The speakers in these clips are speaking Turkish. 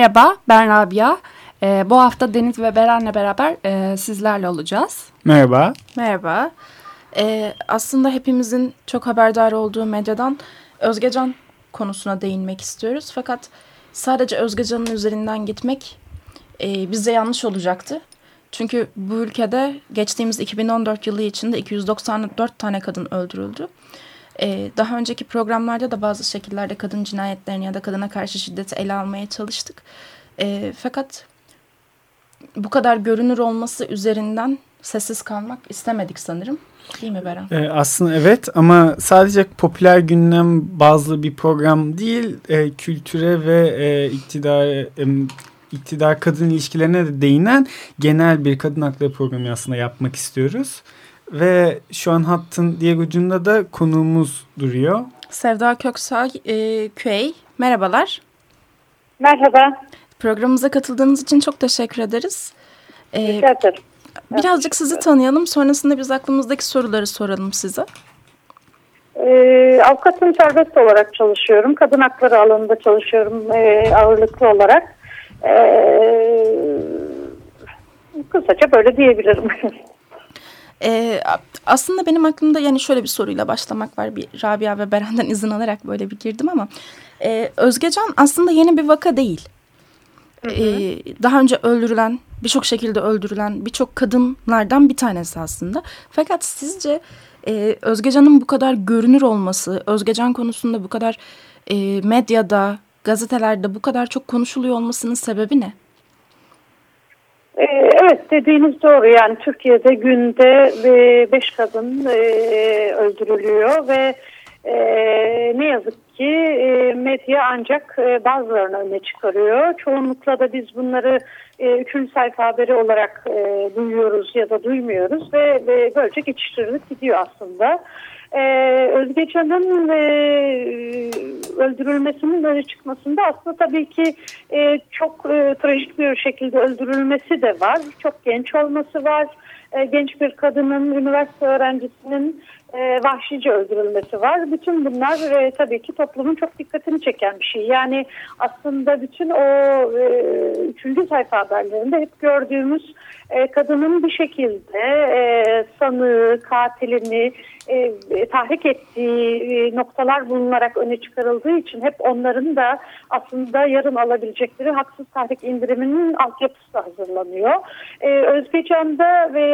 Merhaba, ben Rabia. Ee, bu hafta Deniz ve Beren'le beraber e, sizlerle olacağız. Merhaba. Merhaba. Ee, aslında hepimizin çok haberdar olduğu medyadan Özgecan konusuna değinmek istiyoruz. Fakat sadece Özgecan'ın üzerinden gitmek e, bize yanlış olacaktı. Çünkü bu ülkede geçtiğimiz 2014 yılı içinde 294 tane kadın öldürüldü. Ee, daha önceki programlarda da bazı şekillerde kadın cinayetlerini ya da kadına karşı şiddeti ele almaya çalıştık. Ee, fakat bu kadar görünür olması üzerinden sessiz kalmak istemedik sanırım. Değil mi Beren? Ee, aslında evet ama sadece popüler gündem bazlı bir program değil, e, kültüre ve e, iktidar e, iktidar kadın ilişkilerine de değinen genel bir kadın hakları programı aslında yapmak istiyoruz. Ve şu an hattın diğer ucunda da konuğumuz duruyor. Sevda Köksay e, Küey. Merhabalar. Merhaba. Programımıza katıldığınız için çok teşekkür ederiz. Ee, Rica ederim. Birazcık sizi tanıyalım. Sonrasında biz aklımızdaki soruları soralım size. Ee, avukatım serbest olarak çalışıyorum. Kadın hakları alanında çalışıyorum e, ağırlıklı olarak. Ee, kısaca böyle diyebilirim. Ee, aslında benim aklımda yani şöyle bir soruyla başlamak var. Bir Rabia ve Beren'den izin alarak böyle bir girdim ama e, Özgecan aslında yeni bir vaka değil. Hı hı. Ee, daha önce öldürülen, birçok şekilde öldürülen birçok kadınlardan bir tanesi aslında. Fakat sizce e, Özgecan'ın bu kadar görünür olması, Özgecan konusunda bu kadar e, medyada, gazetelerde bu kadar çok konuşuluyor olmasının sebebi ne? Evet dediğiniz doğru yani Türkiye'de günde beş kadın öldürülüyor ve ne yazık ki medya ancak bazılarını öne çıkarıyor. Çoğunlukla da biz bunları üçüncü sayfa haberi olarak duyuyoruz ya da duymuyoruz ve böylece geçiştirilip gidiyor aslında. Ee, Özgecan'ın e, öldürülmesinin öne çıkmasında aslında tabii ki e, çok e, trajik bir şekilde öldürülmesi de var. Çok genç olması var. E, genç bir kadının, üniversite öğrencisinin e, vahşice öldürülmesi var. Bütün bunlar e, tabii ki toplumun çok dikkatini çeken bir şey. Yani aslında bütün o e, üçüncü sayfa haberlerinde hep gördüğümüz e, kadının bir şekilde e, sanığı, katilini e, tahrik ettiği e, noktalar bulunarak öne çıkarıldığı için hep onların da aslında yarın alabilecekleri haksız tahrik indiriminin altyapısı hazırlanıyor. E, Özbecan'da ve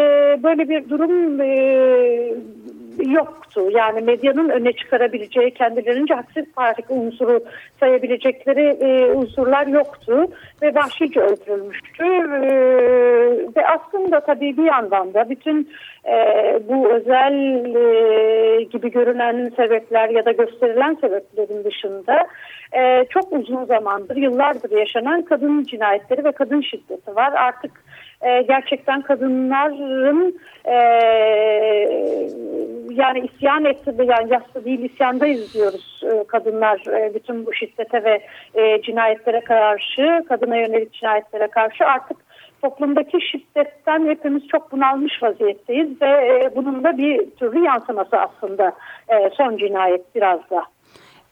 böyle bir durum e, yoktu. Yani medyanın öne çıkarabileceği kendilerince haksız tahrik unsuru sayabilecekleri e, unsurlar yoktu ve vahşice öldürülmüştü. E, ve aslında tabii bir yandan da bütün e, bu özel e, gibi görünen sebepler ya da gösterilen sebeplerin dışında e, çok uzun zamandır, yıllardır yaşanan kadın cinayetleri ve kadın şiddeti var. Artık e, gerçekten kadınların e, yani isyan etti yani yaslı değil isyandayız diyoruz e, kadınlar e, bütün bu şiddete ve e, cinayetlere karşı kadına yönelik cinayetlere karşı artık toplumdaki şiddetten hepimiz çok bunalmış vaziyetteyiz ve e, bunun da bir türlü yansıması aslında e, son cinayet biraz da.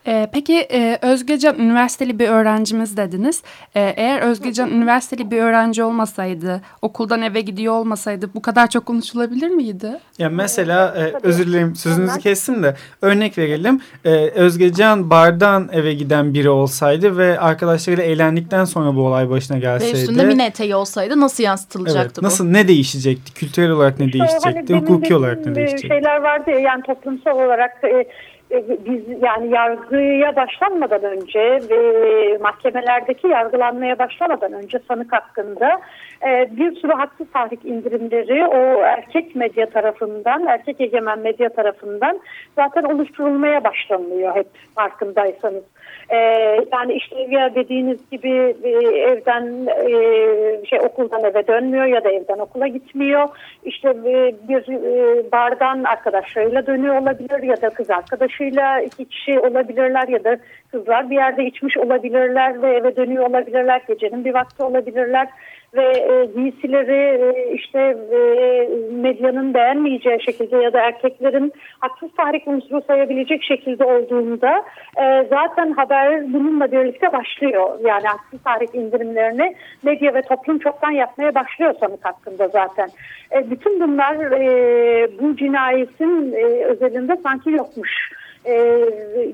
Ee, peki e, Özgecan üniversiteli bir öğrencimiz dediniz. Ee, eğer Özgecan üniversiteli bir öğrenci olmasaydı, okuldan eve gidiyor olmasaydı bu kadar çok konuşulabilir miydi? Ya mesela e, özür dilerim sözünüzü kestim de örnek verelim. E, Özgecan bardan eve giden biri olsaydı ve arkadaşlarıyla eğlendikten sonra bu olay başına gelseydi. Ve üstünde mini eteği olsaydı nasıl yansıtılacaktı evet, bu? Nasıl ne değişecekti? Kültürel olarak ne değişecekti? Hani hukuki olarak ne değişecekti? Şeyler vardı ya yani toplumsal olarak e, biz yani yargıya başlanmadan önce ve mahkemelerdeki yargılanmaya başlamadan önce sanık hakkında e, bir sürü haksız tahrik indirimleri o erkek medya tarafından, erkek egemen medya tarafından zaten oluşturulmaya başlanıyor hep farkındaysanız. E, yani işte ya dediğiniz gibi e, evden e, şey okuldan eve dönmüyor ya da evden okula gitmiyor. İşte e, bir bardan arkadaşlarıyla dönüyor olabilir ya da kız arkadaşıyla iki kişi olabilirler ya da kızlar bir yerde içmiş olabilirler ve eve dönüyor olabilirler. Gecenin bir vakti olabilirler ve e, giysileri e, işte e, medyanın beğenmeyeceği şekilde ya da erkeklerin haksız tahrik unsuru sayabilecek şekilde olduğunda e, zaten haber bununla birlikte başlıyor. Yani haksız tahrik indirimlerini medya ve toplum çoktan yapmaya başlıyor sanık hakkında zaten. E, bütün bunlar e, bu cinayetin e, özelinde sanki yokmuş e,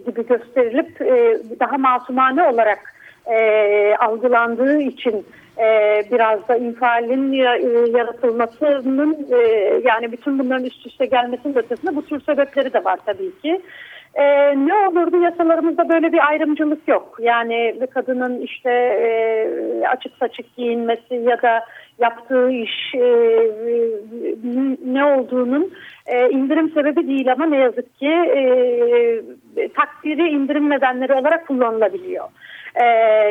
gibi gösterilip e, daha masumane olarak e, algılandığı için e, biraz da infialin e, yaratılmasının e, yani bütün bunların üst üste gelmesinin ötesinde bu tür sebepleri de var tabii ki. E, ne olurdu yasalarımızda böyle bir ayrımcılık yok. Yani bir kadının işte e, açık saçık giyinmesi ya da yaptığı iş e, ne olduğunun e, indirim sebebi değil ama ne yazık ki e, takdiri indirim nedenleri olarak kullanılabiliyor. Ee,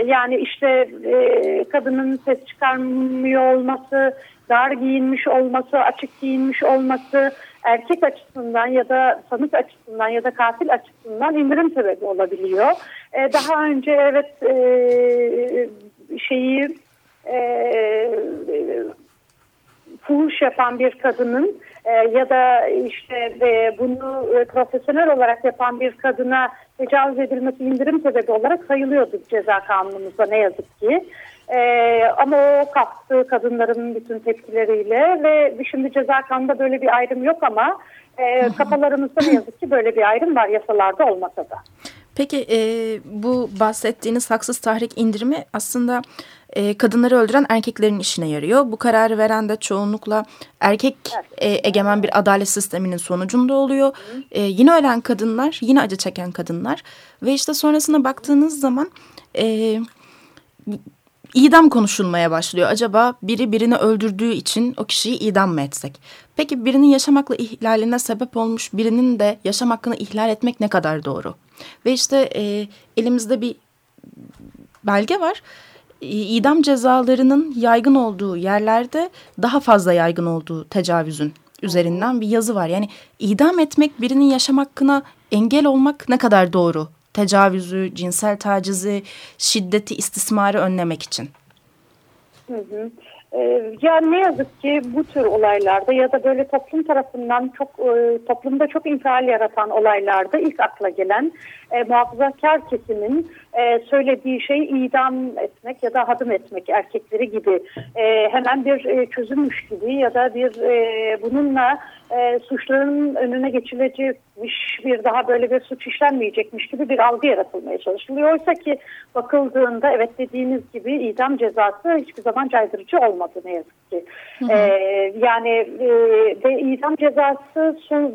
yani işte e, kadının ses çıkarmıyor olması, dar giyinmiş olması, açık giyinmiş olması erkek açısından ya da sanık açısından ya da katil açısından indirim sebebi olabiliyor. Ee, daha önce evet e, şeyi e, fuhuş yapan bir kadının e, ya da işte e, bunu e, profesyonel olarak yapan bir kadına tecavüz edilmesi indirim sebebi olarak sayılıyordu ceza kanunumuzda ne yazık ki. Ee, ama o kalktı kadınların bütün tepkileriyle ve şimdi ceza kanunda böyle bir ayrım yok ama e, kafalarımızda ne yazık ki böyle bir ayrım var yasalarda olmasa da. Peki e, bu bahsettiğiniz haksız tahrik indirimi aslında e, kadınları öldüren erkeklerin işine yarıyor. Bu kararı veren de çoğunlukla erkek e, egemen bir adalet sisteminin sonucunda oluyor. E, yine ölen kadınlar, yine acı çeken kadınlar ve işte sonrasında baktığınız zaman e, idam konuşulmaya başlıyor. Acaba biri birini öldürdüğü için o kişiyi idam mı etsek? Peki birinin yaşam hakkı ihlaline sebep olmuş birinin de yaşam hakkını ihlal etmek ne kadar doğru? Ve işte e, elimizde bir belge var. İdam cezalarının yaygın olduğu yerlerde daha fazla yaygın olduğu tecavüzün üzerinden bir yazı var. Yani idam etmek birinin yaşam hakkına engel olmak ne kadar doğru? Tecavüzü, cinsel tacizi, şiddeti, istismarı önlemek için. Hı hı. Ee, ya ne yazık ki bu tür olaylarda ya da böyle toplum tarafından çok e, toplumda çok infial yaratan olaylarda ilk akla gelen e, muhafazakar kesimin e, söylediği şey idam etmek ya da hadım etmek erkekleri gibi e, hemen bir e, çözülmüş gibi ya da bir e, bununla e, suçların önüne geçilecekmiş bir daha böyle bir suç işlenmeyecekmiş gibi bir algı yaratılmaya çalışılıyor. Oysa ki bakıldığında evet dediğiniz gibi idam cezası hiçbir zaman caydırıcı olmadı ne yazık ki. Hı hı. E, yani e, ve idam cezası son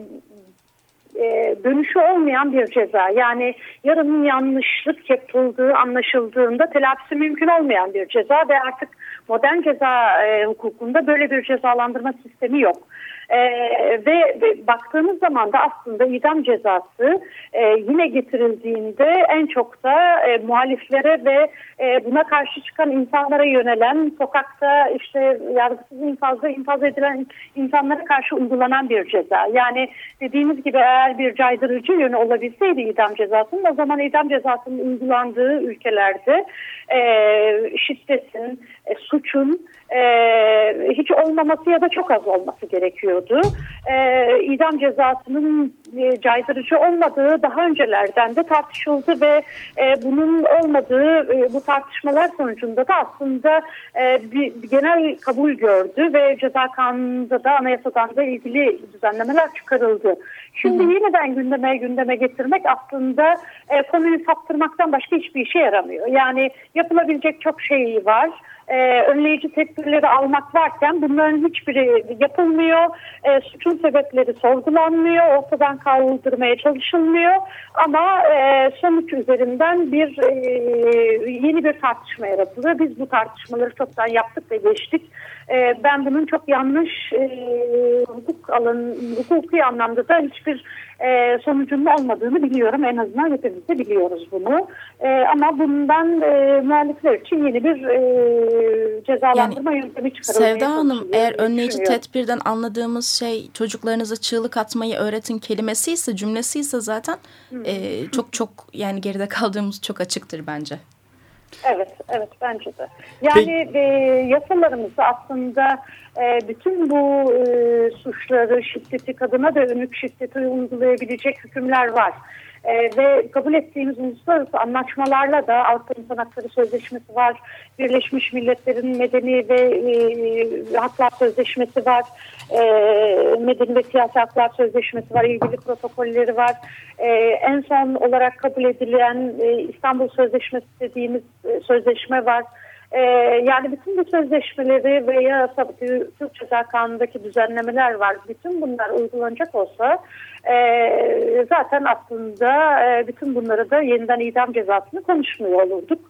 e, dönüşü olmayan bir ceza. Yani yarının yanlışlık yapıldığı anlaşıldığında telafisi mümkün olmayan bir ceza ve artık modern ceza e, hukukunda böyle bir cezalandırma sistemi yok. E, ve, ve baktığımız zaman da aslında idam cezası e, yine getirildiğinde en çok da e, muhaliflere ve e, buna karşı çıkan insanlara yönelen sokakta işte yargısız infazda infaz edilen insanlara karşı uygulanan bir ceza. Yani dediğimiz gibi eğer bir caydırıcı yönü olabilseydi idam cezasının o zaman idam cezasının uygulandığı ülkelerde e, şiddetin, suçun e, hiç olmaması ya da çok az olması gerekiyordu. E, idam cezasının e, caydırıcı olmadığı daha öncelerden de tartışıldı ve e, bunun olmadığı e, bu tartışmalar sonucunda da aslında e, bir, bir genel kabul gördü ve ceza kanununda da anayasadan da ilgili düzenlemeler çıkarıldı. Şimdi hı hı. yeniden gündeme gündeme getirmek aslında e, konuyu saptırmaktan başka hiçbir işe yaramıyor. Yani yapılabilecek çok şey var e, önleyici tedbirleri almak varken bunların hiçbiri yapılmıyor. E, suçun sebepleri sorgulanmıyor, ortadan kaldırmaya çalışılmıyor ama e, sonuç üzerinden bir e, yeni bir tartışma yaratılıyor. Biz bu tartışmaları çoktan yaptık ve geçtik. E, ben bunun çok yanlış e, hukuk alanı, hukuki anlamda da hiçbir e, sonucunun olmadığını biliyorum. En azından hepimiz de biliyoruz bunu. E, ama bundan e, muhalifler için yeni bir e, cezalandırma yani, yöntemi çıkarılmaya Sevda Hanım eğer önleyici tedbirden anladığımız şey çocuklarınıza çığlık atmayı öğretin kelimesi ise cümlesi ise zaten e, çok çok yani geride kaldığımız çok açıktır bence. Evet, evet bence de. Yani e, yasalarımızda aslında e, bütün bu e, suçları, şiddeti, kadına da dönük şiddeti uygulayabilecek hükümler var. E, ve kabul ettiğimiz uluslararası anlaşmalarla da Avrupa İnsan Hakları Sözleşmesi var, Birleşmiş Milletler'in Medeni ve e, Haklar Sözleşmesi var, e, Medeni ve Siyasi Haklar Sözleşmesi var, ilgili protokolleri var. E, en son olarak kabul edilen e, İstanbul Sözleşmesi dediğimiz e, sözleşme var. Ee, yani bütün bu sözleşmeleri veya Türk Ceza Kanunu'ndaki düzenlemeler var. Bütün bunlar uygulanacak olsa e, zaten aslında e, bütün bunları da yeniden idam cezasını konuşmuyor olurduk.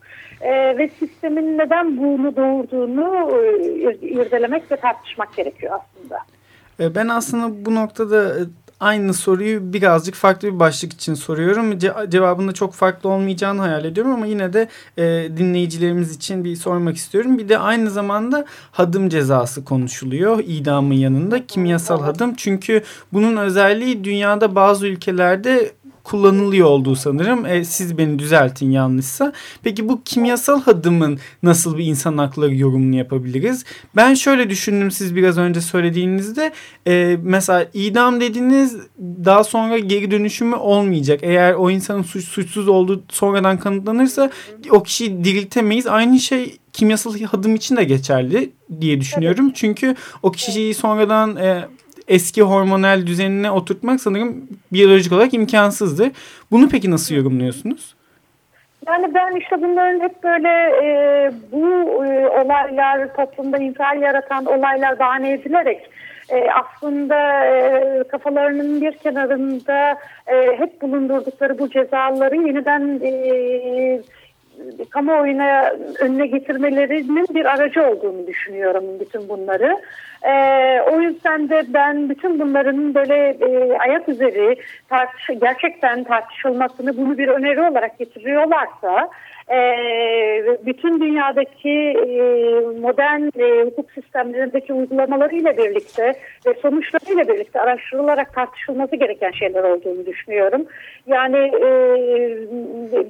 E, ve sistemin neden bunu doğurduğunu e, irdelemek ve tartışmak gerekiyor aslında. E, ben aslında bu noktada aynı soruyu birazcık farklı bir başlık için soruyorum. Ce cevabında çok farklı olmayacağını hayal ediyorum ama yine de e, dinleyicilerimiz için bir sormak istiyorum. Bir de aynı zamanda hadım cezası konuşuluyor idamın yanında kimyasal hadım. Çünkü bunun özelliği dünyada bazı ülkelerde kullanılıyor olduğu sanırım. E, siz beni düzeltin yanlışsa. Peki bu kimyasal hadımın nasıl bir insan hakları yorumunu yapabiliriz? Ben şöyle düşündüm siz biraz önce söylediğinizde. E, mesela idam dediğiniz daha sonra geri dönüşümü olmayacak. Eğer o insanın suç, suçsuz olduğu sonradan kanıtlanırsa o kişiyi diriltemeyiz. Aynı şey kimyasal hadım için de geçerli diye düşünüyorum. Çünkü o kişiyi sonradan e, eski hormonal düzenine oturtmak sanırım biyolojik olarak imkansızdır. Bunu peki nasıl yorumluyorsunuz? Yani ben işte bunların hep böyle e, bu e, olaylar toplumda infial yaratan olaylar bahane edilerek e, aslında e, kafalarının bir kenarında e, hep bulundurdukları bu cezaları yeniden e, kamuoyuna önüne getirmelerinin bir aracı olduğunu düşünüyorum bütün bunları. Ee, o yüzden de ben bütün bunların böyle e, ayak üzeri tartış gerçekten tartışılmasını bunu bir öneri olarak getiriyorlarsa e, bütün dünyadaki e, modern e, hukuk sistemlerindeki uygulamalarıyla birlikte ve sonuçlarıyla birlikte araştırılarak tartışılması gereken şeyler olduğunu düşünüyorum. Yani e,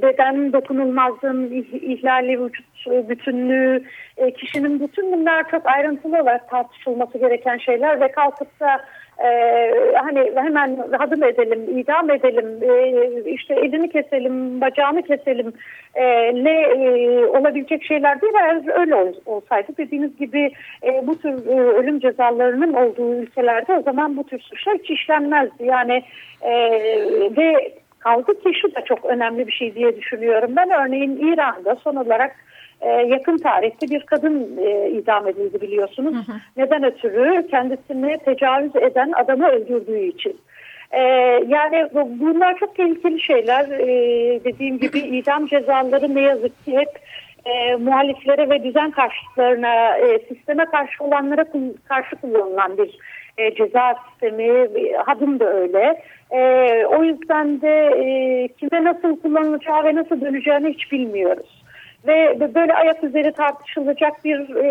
beden dokunulmazlığın ihlali, vücut bütünlüğü, e, kişinin bütün bunlar çok ayrıntılı olarak tartışılması gereken şeyler ve kalkıp da e, hani hemen hadım edelim, idam edelim, e, işte elini keselim, bacağını keselim e, ne e, olabilecek şeyler değil. Eğer öyle ol, olsaydı dediğiniz gibi e, bu tür e, ölüm cezalarının olduğu ülkelerde o zaman bu tür suçlar hiç işlenmezdi. Yani e, ve kaldı ki şu da çok önemli bir şey diye düşünüyorum. Ben örneğin İran'da son olarak e, yakın tarihte bir kadın e, idam edildi biliyorsunuz. Hı hı. Neden ötürü? Kendisini tecavüz eden adamı öldürdüğü için. E, yani bunlar çok tehlikeli şeyler. E, dediğim gibi idam cezaları ne yazık ki hep e, muhaliflere ve düzen karşıtlarına, e, sisteme karşı olanlara karşı kullanılan bir e, ceza sistemi, hadım da öyle. E, o yüzden de e, kime nasıl kullanılacağı ve nasıl döneceğini hiç bilmiyoruz ve böyle ayak üzeri tartışılacak bir e,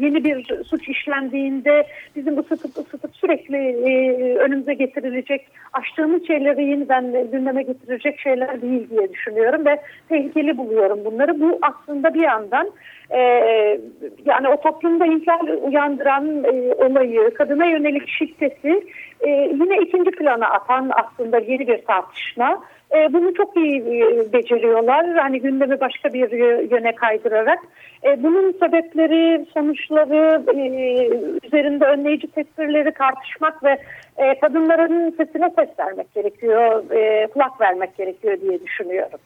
yeni bir suç işlendiğinde bizim ısıtıp ısıtıp sürekli e, önümüze getirilecek açtığımız şeyleri yeniden gündeme getirecek şeyler değil diye düşünüyorum ve tehlikeli buluyorum bunları. Bu aslında bir yandan e, yani o toplumda ihlal uyandıran e, olayı, kadına yönelik şiddeti e, yine ikinci plana atan aslında yeni bir tartışma. E, bunu çok iyi e, beceriyorlar. Hani gündemi başka bir yöne kaydırarak. E, bunun sebepleri, sonuçları, e, üzerinde önleyici tedbirleri tartışmak ve e, kadınların sesine ses vermek gerekiyor, e, kulak vermek gerekiyor diye düşünüyorum.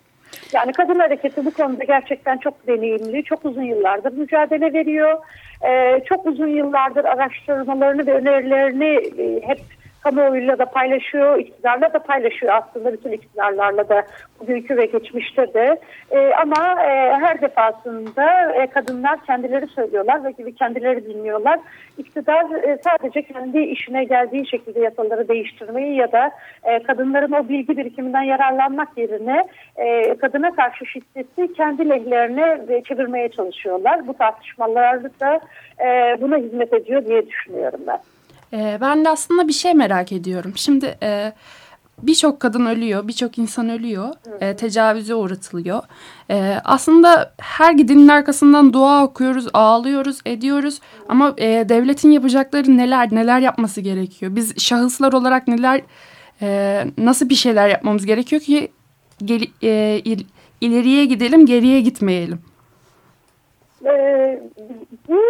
Yani kadın hareketi bu konuda gerçekten çok deneyimli, çok uzun yıllardır mücadele veriyor. Ee, çok uzun yıllardır araştırmalarını ve önerilerini e, hep kamuoyuyla da paylaşıyor, iktidarla da paylaşıyor aslında bütün iktidarlarla da bugünkü ve geçmişte de. E, ama e, her defasında e, kadınlar kendileri söylüyorlar ve kendileri dinliyorlar. İktidar e, sadece kendi işine geldiği şekilde yasaları değiştirmeyi ya da e, kadınların o bilgi birikiminden yararlanmak yerine e, kadına karşı şiddeti kendi lehlerine e, çevirmeye çalışıyorlar. Bu tartışmalar da e, buna hizmet ediyor diye düşünüyorum ben. E, ben de aslında bir şey merak ediyorum. Şimdi e, birçok kadın ölüyor, birçok insan ölüyor, e, tecavüze uğratılıyor. E, aslında her gidenin arkasından dua okuyoruz, ağlıyoruz, ediyoruz. Ama e, devletin yapacakları neler, neler yapması gerekiyor? Biz şahıslar olarak neler, e, nasıl bir şeyler yapmamız gerekiyor ki gel, e, il, ileriye gidelim, geriye gitmeyelim? E, bu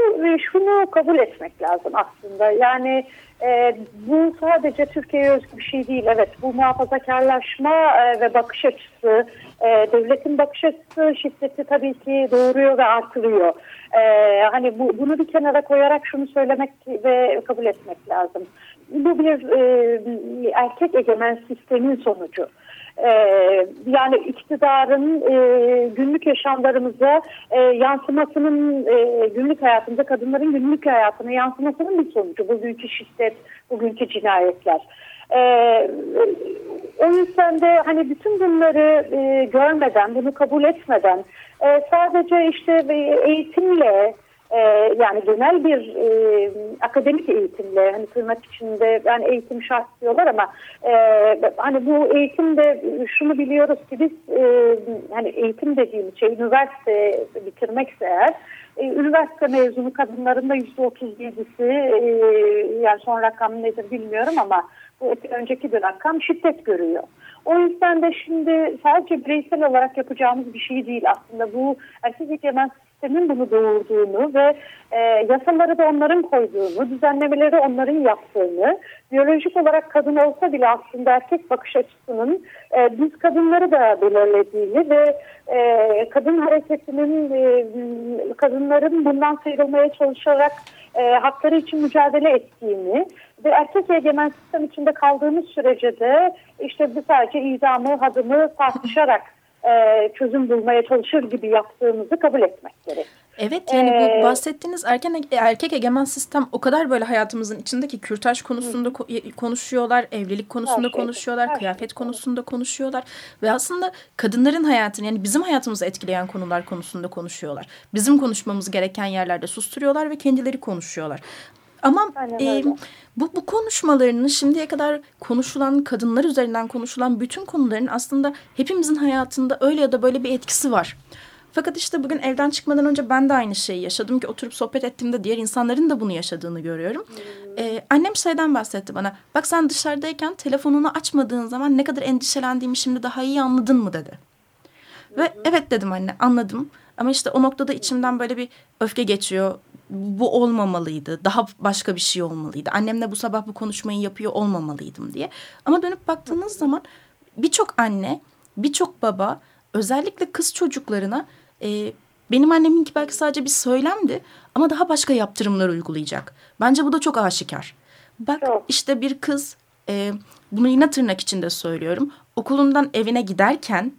şunu kabul etmek lazım aslında. Yani e, bu sadece Türkiye'ye özgü bir şey değil. Evet bu muhafazakarlaşma e, ve bakış açısı, e, devletin bakış açısı şiddeti tabii ki doğuruyor ve artırıyor. E, hani bu, bunu bir kenara koyarak şunu söylemek ve kabul etmek lazım. Bu bir e, erkek egemen sistemin sonucu. Ee, yani iktidarın e, günlük yaşamlarımıza e, yansımasının e, günlük hayatında kadınların günlük hayatına yansımasının bir sonucu bugünkü şiddet, bugünkü cinayetler. Ee, o yüzden de hani bütün bunları e, görmeden, bunu kabul etmeden e, sadece işte eğitimle e, yani genel bir e, akademik eğitimle hani tırnak içinde yani eğitim şart diyorlar ama e, hani bu eğitimde şunu biliyoruz ki biz e, hani eğitim dediğimiz şey üniversite bitirmekse eğer e, üniversite mezunu kadınların da yüzde otuz yedisi e, yani son rakam nedir bilmiyorum ama bu önceki bir rakam şiddet görüyor. O yüzden de şimdi sadece bireysel olarak yapacağımız bir şey değil aslında bu erkek egemen sistemin bunu doğurduğunu ve e, yasaları da onların koyduğunu, düzenlemeleri onların yaptığını, biyolojik olarak kadın olsa bile aslında erkek bakış açısının e, biz kadınları da belirlediğini ve e, kadın hareketinin e, kadınların bundan sıyrılmaya çalışarak e, hakları için mücadele ettiğini ve erkek egemen sistem içinde kaldığımız sürece de işte bu sadece idamı, hadımı tartışarak e, çözüm bulmaya çalışır gibi yaptığımızı kabul etmek gerek. Evet yani ee, bu bahsettiğiniz erken erkek egemen sistem o kadar böyle hayatımızın içindeki kürtaj konusunda hı. konuşuyorlar, evlilik konusunda şey, konuşuyorlar, şey. kıyafet konusunda konuşuyorlar ve aslında kadınların hayatını yani bizim hayatımızı etkileyen konular konusunda konuşuyorlar. Bizim konuşmamız gereken yerlerde susturuyorlar ve kendileri konuşuyorlar. Ama e, bu, bu konuşmalarının şimdiye kadar konuşulan kadınlar üzerinden konuşulan bütün konuların aslında hepimizin hayatında öyle ya da böyle bir etkisi var. Fakat işte bugün evden çıkmadan önce ben de aynı şeyi yaşadım ki oturup sohbet ettiğimde diğer insanların da bunu yaşadığını görüyorum. Ee, annem şeyden bahsetti bana. Bak sen dışarıdayken telefonunu açmadığın zaman ne kadar endişelendiğimi şimdi daha iyi anladın mı dedi. Ve evet dedim anne anladım. Ama işte o noktada içimden böyle bir öfke geçiyor bu olmamalıydı. Daha başka bir şey olmalıydı. Annemle bu sabah bu konuşmayı yapıyor olmamalıydım diye. Ama dönüp baktığınız zaman birçok anne, birçok baba özellikle kız çocuklarına e, benim anneminki belki sadece bir söylemdi ama daha başka yaptırımlar uygulayacak. Bence bu da çok aşikar. Bak işte bir kız e, bunu yine tırnak içinde söylüyorum. Okulundan evine giderken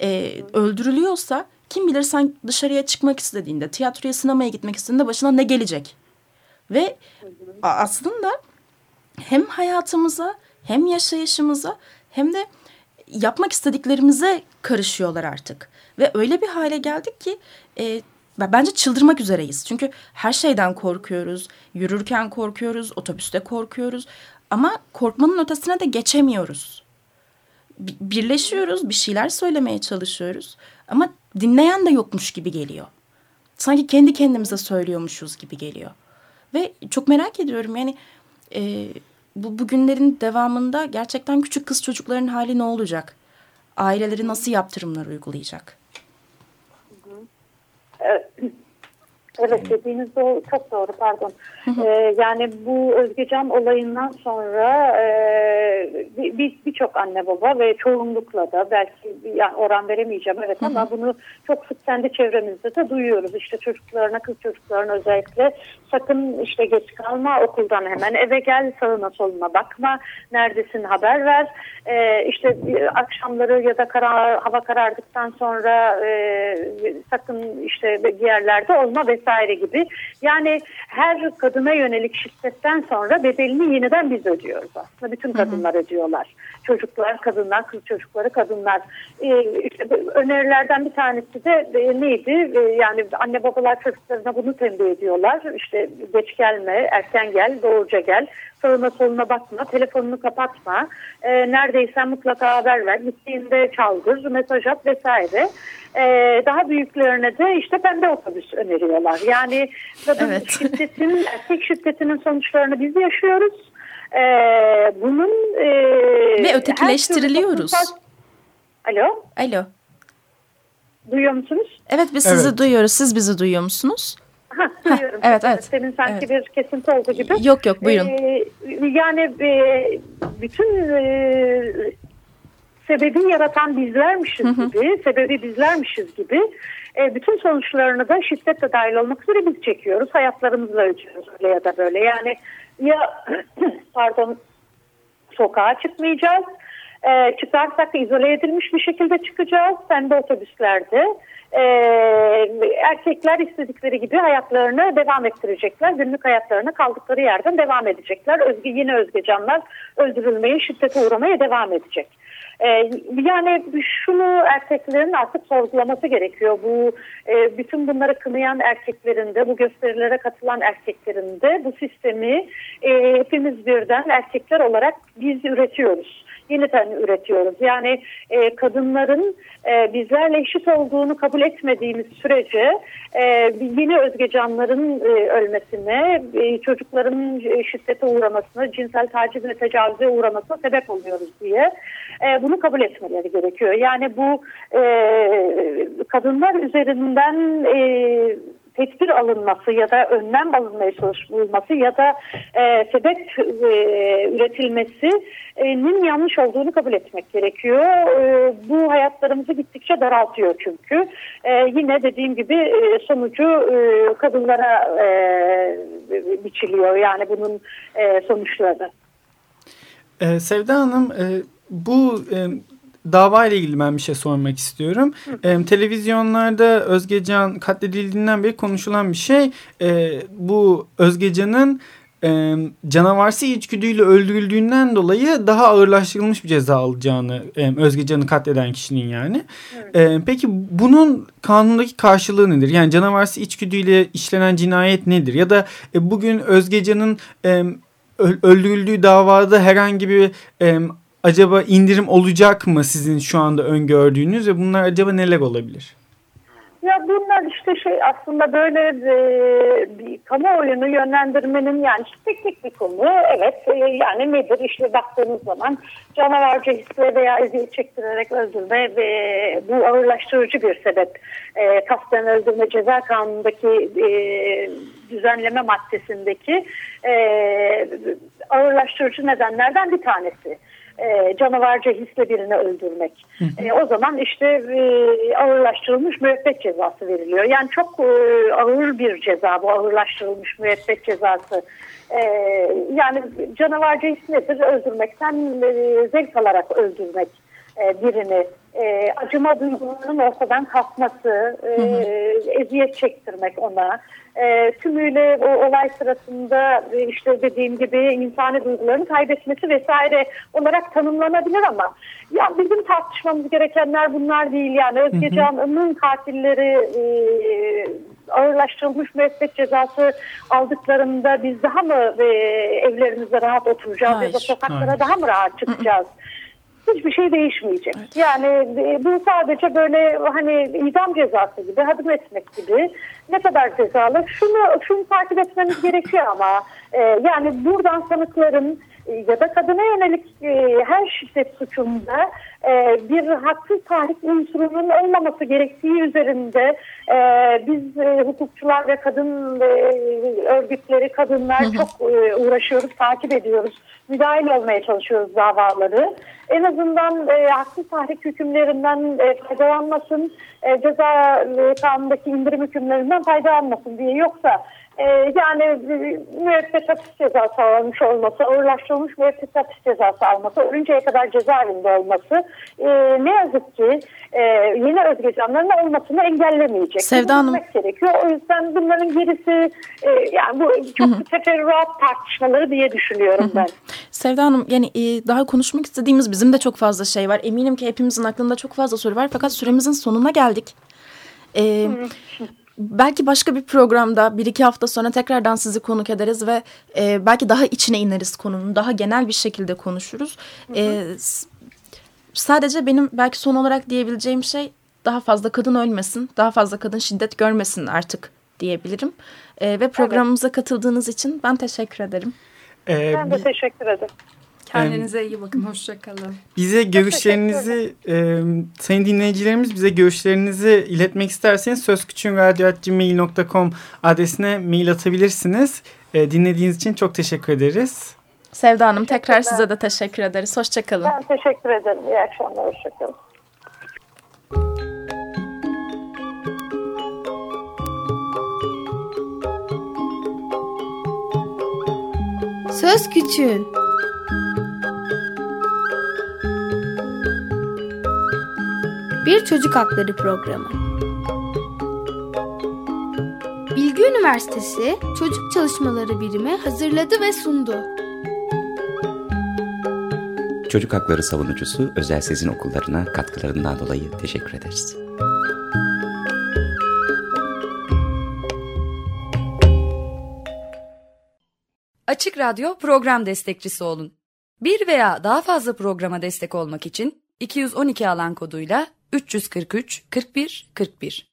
e, öldürülüyorsa kim bilir sen dışarıya çıkmak istediğinde, tiyatroya, sinemaya gitmek istediğinde başına ne gelecek? Ve aslında hem hayatımıza hem yaşayışımıza hem de yapmak istediklerimize karışıyorlar artık. Ve öyle bir hale geldik ki e, bence çıldırmak üzereyiz. Çünkü her şeyden korkuyoruz. Yürürken korkuyoruz, otobüste korkuyoruz. Ama korkmanın ötesine de geçemiyoruz. Birleşiyoruz, bir şeyler söylemeye çalışıyoruz. Ama dinleyen de yokmuş gibi geliyor. Sanki kendi kendimize söylüyormuşuz gibi geliyor. Ve çok merak ediyorum yani e, bu bugünlerin devamında gerçekten küçük kız çocukların hali ne olacak? Aileleri nasıl yaptırımlar uygulayacak? Evet. Evet dediğiniz doğru, çok doğru pardon. Ee, yani bu Özgecan olayından sonra e, birçok bir, anne baba ve çoğunlukla da belki yani oran veremeyeceğim evet ama bunu çok sık kendi çevremizde de duyuyoruz. İşte çocuklarına kız çocuklarına özellikle sakın işte geç kalma okuldan hemen eve gel sağına soluna bakma neredesin haber ver e, işte akşamları ya da kara, hava karardıktan sonra e, sakın işte bir yerlerde olma vesaire gibi. Yani her kadına yönelik şiddetten sonra bedelini yeniden biz ödüyoruz aslında. Bütün kadınlar ödüyorlar. Çocuklar kadınlar kız çocukları kadınlar. E, işte önerilerden bir tanesi de e, neydi? E, yani anne babalar çocuklarına bunu tembih ediyorlar. İşte geç gelme erken gel doğruca gel sağına soluna bakma, telefonunu kapatma, e, neredeysen mutlaka haber ver, gittiğinde çaldır, mesaj at vesaire. E, daha büyüklerine de işte pembe otobüs öneriyorlar. Yani kadın evet. şiddetin, erkek şiddetinin sonuçlarını biz yaşıyoruz. E, bunun e, ve ötekileştiriliyoruz. Alo. Alo. Duyuyor musunuz? Evet biz sizi evet. duyuyoruz. Siz bizi duyuyor musunuz? Ha, duyuyorum. evet evet. Senin sanki evet. bir kesinti oldu gibi. Yok yok buyurun. Ee, yani e, bütün e, sebebi yaratan bizlermişiz hı hı. gibi, sebebi bizlermişiz gibi e, bütün sonuçlarını da şiddetle dahil olmak üzere biz çekiyoruz. Hayatlarımızla ölçüyoruz öyle ya da böyle. Yani ya pardon sokağa çıkmayacağız. E, çıkarsak izole edilmiş bir şekilde çıkacağız. Sen de otobüslerde e, erkekler istedikleri gibi hayatlarını devam ettirecekler. Günlük hayatlarına kaldıkları yerden devam edecekler. Özge, yine Özgecanlar öldürülmeye, şiddete uğramaya devam edecek. Ee, yani şunu erkeklerin artık sorgulaması gerekiyor. Bu e, bütün bunları kınayan erkeklerin de bu gösterilere katılan erkeklerin de bu sistemi e, hepimiz birden erkekler olarak biz üretiyoruz yeniden üretiyoruz. Yani e, kadınların e, bizlerle eşit olduğunu kabul etmediğimiz sürece e, yeni özgecanların e, ölmesine, e, çocukların şiddete uğramasına, cinsel taciz ve tecavüze uğramasına sebep oluyoruz diye e, bunu kabul etmeleri gerekiyor. Yani bu e, kadınlar üzerinden e, tedbir alınması ya da önlem alınmaya çalışılması ya da e, sebep e, üretilmesinin yanlış olduğunu kabul etmek gerekiyor. E, bu hayatlarımızı gittikçe daraltıyor çünkü. E, yine dediğim gibi e, sonucu e, kadınlara e, biçiliyor yani bunun e, sonuçları. Ee, Sevda Hanım e, bu e, dava ile ilgili ben bir şey sormak istiyorum. E, televizyonlarda Özgecan katledildiğinden beri konuşulan bir şey. E, bu Özgecan'ın e, canavarsı içgüdüyle öldürüldüğünden dolayı daha ağırlaştırılmış bir ceza alacağını e, Özgecan'ı katleden kişinin yani. Evet. E, peki bunun kanundaki karşılığı nedir? Yani canavarsı içgüdüyle işlenen cinayet nedir? Ya da e, bugün Özgecan'ın e, öldürüldüğü davada herhangi bir e, acaba indirim olacak mı sizin şu anda öngördüğünüz ve bunlar acaba neler olabilir? Ya bunlar işte şey aslında böyle e, bir kamuoyunu yönlendirmenin yani teknik bir konu. Evet e, yani nedir işte baktığınız zaman canavarca hisle veya eziyet çektirerek öldürme ve bu ağırlaştırıcı bir sebep. E, kasten öldürme ceza kanunundaki e, düzenleme maddesindeki e, ağırlaştırıcı nedenlerden bir tanesi e, canavarca hisle birini öldürmek. E, o zaman işte e, ağırlaştırılmış müebbet cezası veriliyor. Yani çok e, ağır bir ceza bu ağırlaştırılmış müebbet cezası. E, yani canavarca his nedir? Öldürmekten e, zevk alarak öldürmek e, birini. E, acıma duygularının ortadan kalkması, e, eziyet çektirmek ona, e, tümüyle o olay sırasında e, işte dediğim gibi insani duygularını kaybetmesi vesaire olarak tanımlanabilir ama ya bizim tartışmamız gerekenler bunlar değil yani Özge Can'ın katilleri e, ağırlaştırılmış müebbet cezası aldıklarında biz daha mı e, evlerimizde rahat oturacağız Hayır. ya da sokaklara Hayır. daha mı rahat çıkacağız? Hiçbir şey değişmeyecek. Evet. Yani e, bu sadece böyle hani idam cezası gibi, hadım etmek gibi ne kadar cezalı. Şunu şunu takip etmemiz gerekiyor ama e, yani buradan sanıkların ya da kadına yönelik e, her şiddet suçunda e, bir haksız tahrik unsurunun olmaması gerektiği üzerinde e, biz e, hukukçular ve kadın e, örgütleri, kadınlar hı hı. çok e, uğraşıyoruz, takip ediyoruz, müdahil olmaya çalışıyoruz davaları. En azından e, haksız tahrik hükümlerinden e, faydalanmasın, e, ceza e, kanundaki indirim hükümlerinden faydalanmasın diye. Yoksa e, yani e, müebbet hapis cezası almış olması, ağırlaştırılmış müebbet hapis cezası alması, ölünceye kadar cezaevinde olması e, ne yazık ki e, yeni Özgecanların olmasını engellemeyecek. Sevda Hanım. gerekiyor. O yüzden bunların gerisi e, yani bu çok hı teferruat tartışmaları diye düşünüyorum ben. Sevda Hanım yani e, daha konuşmak istediğimiz bizim de çok fazla şey var. Eminim ki hepimizin aklında çok fazla soru var fakat süremizin sonuna geldik. E, belki başka bir programda bir iki hafta sonra tekrardan sizi konuk ederiz ve e, belki daha içine ineriz konunun. Daha genel bir şekilde konuşuruz. E, sadece benim belki son olarak diyebileceğim şey daha fazla kadın ölmesin, daha fazla kadın şiddet görmesin artık diyebilirim. E, ve programımıza evet. katıldığınız için ben teşekkür ederim. Ee, ben de teşekkür ederim. Kendinize iyi bakın. Hoşçakalın. Bize görüşlerinizi e, sayın dinleyicilerimiz bize görüşlerinizi iletmek isterseniz sözküçüğünradyo.gmail.com adresine mail atabilirsiniz. E, dinlediğiniz için çok teşekkür ederiz. Sevda Hanım tekrar size de teşekkür ederiz. Hoşçakalın. Ben teşekkür ederim. İyi akşamlar. Hoşçakalın. Söz Küçüğün Bir Çocuk Hakları Programı Bilgi Üniversitesi Çocuk Çalışmaları Birimi hazırladı ve sundu. Çocuk Hakları Savunucusu Özel Sezin Okullarına katkılarından dolayı teşekkür ederiz. Açık Radyo program destekçisi olun. Bir veya daha fazla programa destek olmak için 212 alan koduyla 343 41 41